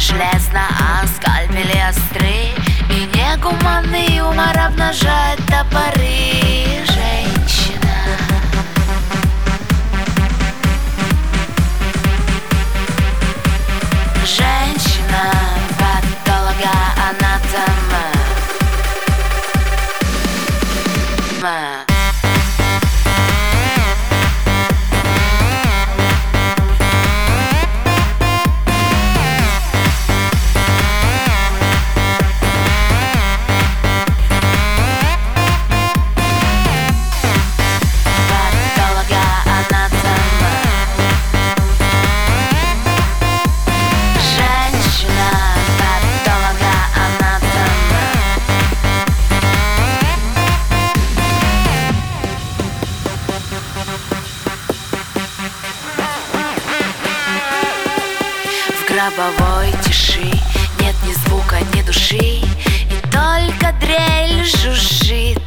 железно, а скальпели остры. И негуманный юмор обнажает топоры. Женщина. Женщина, патолога, анатома гробовой тиши. Нет ни звука, ни души И только дрель жужжит.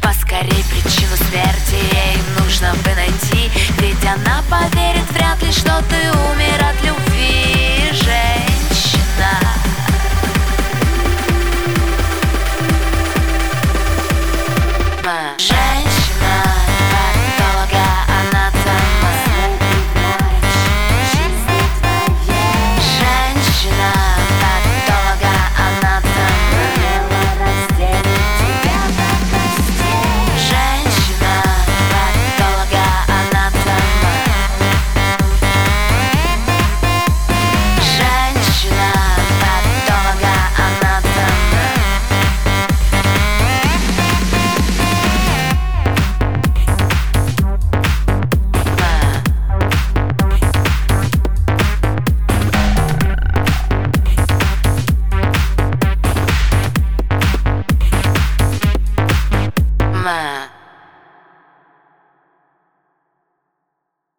Поскорей причину смерти ей нужно бы найти Ведь она поверит вряд ли, что ты Mama.